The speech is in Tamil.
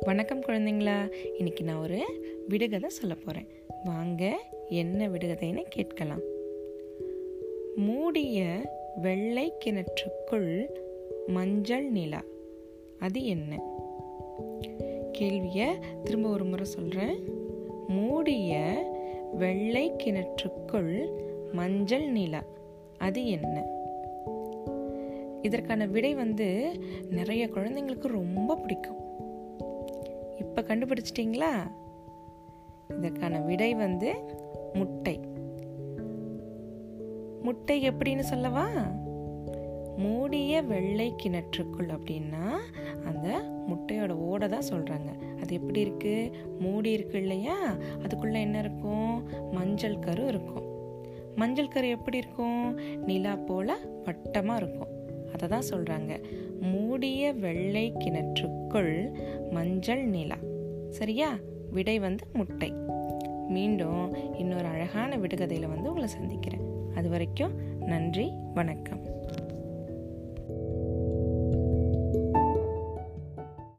வணக்கம் குழந்தைங்களா. இன்னைக்கு நான் ஒரு விடுகதை சொல்ல போகிறேன் வாங்க என்ன விடுகதைன்னு கேட்கலாம். மூடிய வெள்ளை கிணற்றுக்குள் மஞ்சள் நிலா. அது என்ன? கேள்வியை திரும்ப ஒரு முறை சொல்கிறேன் மூடிய வெள்ளை கிணற்றுக்குள் மஞ்சள் நிலா. அது என்ன? இதற்கான விடை வந்து நிறைய குழந்தைங்களுக்கு ரொம்ப பிடிக்கும். இப்போ கண்டுபிடிச்சிட்டிங்களா? இதற்கான விடை வந்து முட்டை. முட்டை எப்படின்னு சொல்லவா? மூடிய வெள்ளை கிணற்றுக்குள் அப்படின்னா அந்த முட்டையோட ஓடை தான் சொல்கிறாங்க அது எப்படி இருக்குது மூடி இருக்கு இல்லையா? அதுக்குள்ளே என்ன இருக்கும்? மஞ்சள் கரு இருக்கும். மஞ்சள் கரு எப்படி இருக்கும்? நிலா போல வட்டமாக இருக்கும். அதை தான் சொல்கிறாங்க மூடிய வெள்ளை கிணற்றுக்குள் மஞ்சள் நிலா. சரியா? விடை வந்து முட்டை. மீண்டும் இன்னொரு அழகான விடுகதையில் வந்து உங்களை சந்திக்கிறேன். அது வரைக்கும் நன்றி வணக்கம்.